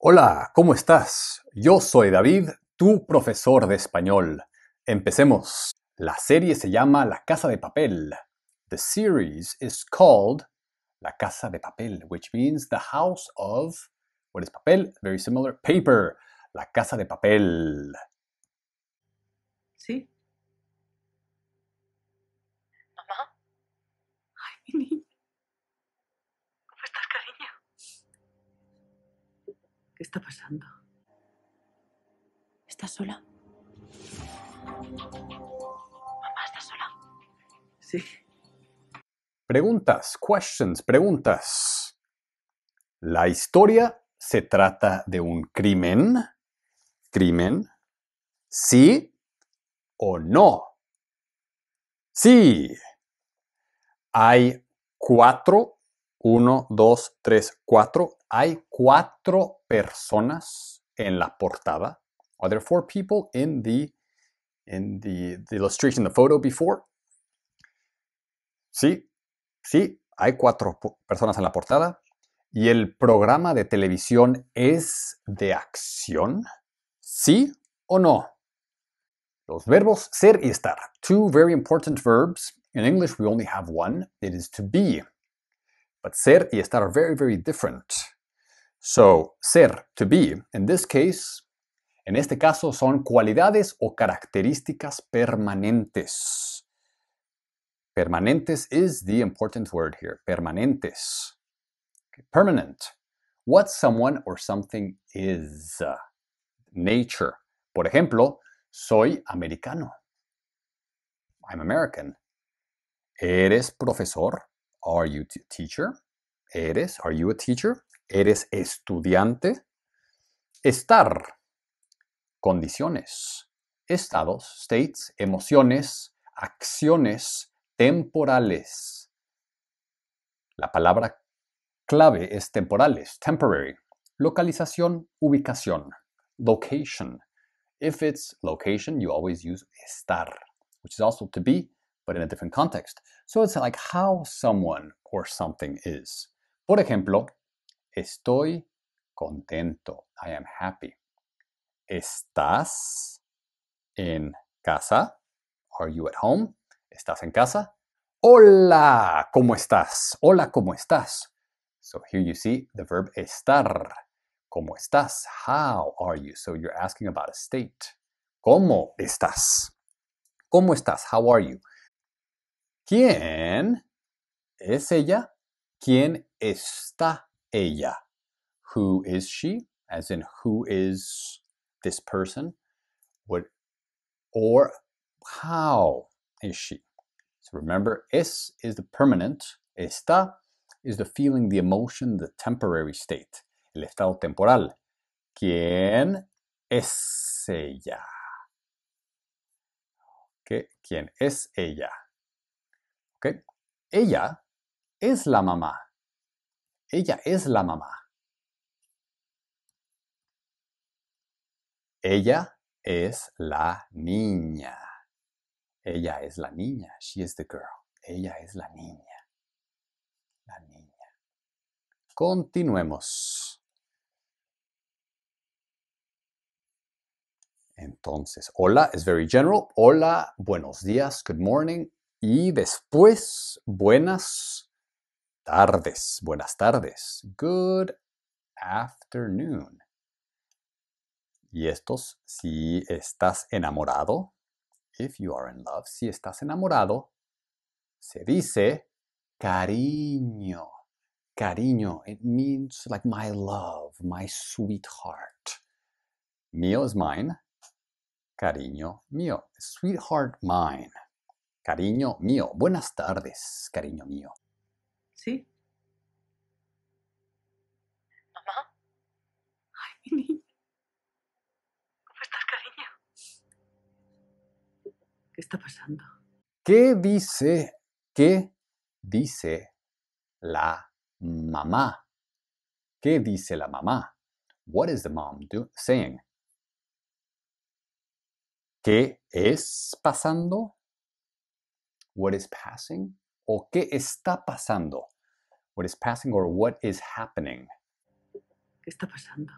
Hola, ¿cómo estás? Yo soy David, tu profesor de español. Empecemos. La serie se llama La Casa de Papel. The series is called La Casa de Papel, which means the house of, what is papel? Very similar, paper. La Casa de Papel. ¿Sí? Mamá, Ay, mi niña, ¿cómo estás, cariño? ¿qué está ¿Estás sola? Mamá, ¿estás sola? Sí. Preguntas, questions, preguntas. La historia se trata de un crimen. Crimen. ¿Sí o no? Sí. Hay cuatro. Uno, dos, tres, cuatro. Hay cuatro personas en la portada. Are there four people in the in the, illustration, the photo before? Sí, sí, hay cuatro personas en la portada. ¿Y el programa de televisión es de acción? ¿Sí o no? Los verbos ser y estar. Two very important verbs. In English, we only have one. It is to be. But ser y estar are very, very different. So, ser, to be, in this case, en este caso son cualidades o características permanentes. Permanentes is the important word here. Permanentes. Okay, Permanent. What someone or something is. Nature. Por ejemplo, soy americano. I'm American. ¿Eres profesor? Are you t- teacher? ¿Eres? Are you a teacher? ¿Eres estudiante? Estar. Condiciones. Estados, states, emociones, acciones temporales. La palabra clave es temporales, temporary. Localización, ubicación, location. If it's location, you always use estar, which is also to be, but in a different context. So it's like how someone or something is. Por ejemplo, estoy contento. I am happy. ¿Estás en casa? Are you at home? ¿Estás en casa? Hola, ¿cómo estás? Hola, ¿cómo estás? So here you see the verb estar. ¿Cómo estás? How are you? So you're asking about a state. ¿Cómo estás? ¿Cómo estás? How are you? ¿Quién es ella? ¿Quién está ella? Who is she? As in, who is this person? What or how is she? So remember, es is the permanent, está is the feeling, the emotion, the temporary state, el estado temporal. ¿Quién es ella? ¿Qué? ¿Quién es ella? Okay. Ella es la mamá. Ella es la mamá. Ella es la niña. Ella es la niña. She is the girl. Ella es la niña. La niña. Continuemos. Entonces, hola es very general. Hola, buenos días, good morning. Y después, buenas tardes. Buenas tardes. Good afternoon. Y estos, si estás enamorado, if you are in love, si estás enamorado, se dice cariño. Cariño, it means like my love, my sweetheart. Mío is mine. Cariño mío. Sweetheart mine. Cariño mío. Buenas tardes, cariño mío. ¿Sí? Mamá, Ay, mi niña, ¿cómo estás, cariño? ¿qué está pasando? ¿Qué dice, qué dice la mamá? ¿Qué dice la mamá? What is the mom do, saying? ¿Qué es pasando? What is passing? ¿O qué está pasando? What is passing or what is happening? ¿Qué está pasando?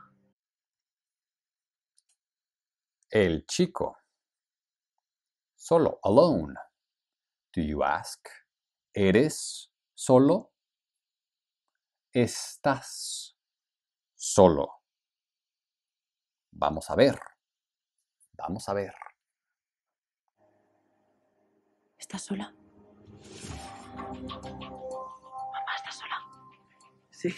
El chico. Solo, alone. Do you ask? ¿Eres solo? ¿Estás solo? Vamos a ver. Vamos a ver. ¿Estás sola? Mamá, ¿estás sola? Sí.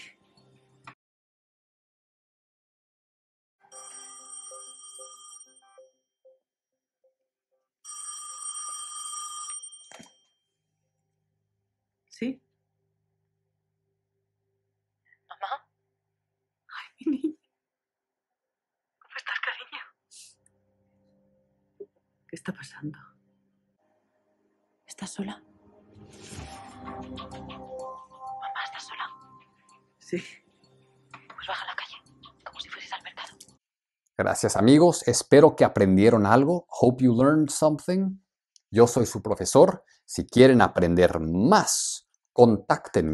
Sí. Mamá, Ay, mi niña. ¿cómo estás, cariño? ¿Qué está pasando? ¿Estás sola? Mamá, ¿estás sola? Sí. Pues baja a la calle, como si fueses al mercado. Gracias amigos, espero que aprendieron algo. Hope you learned something. Yo soy su profesor. Si quieren aprender más, contáctenme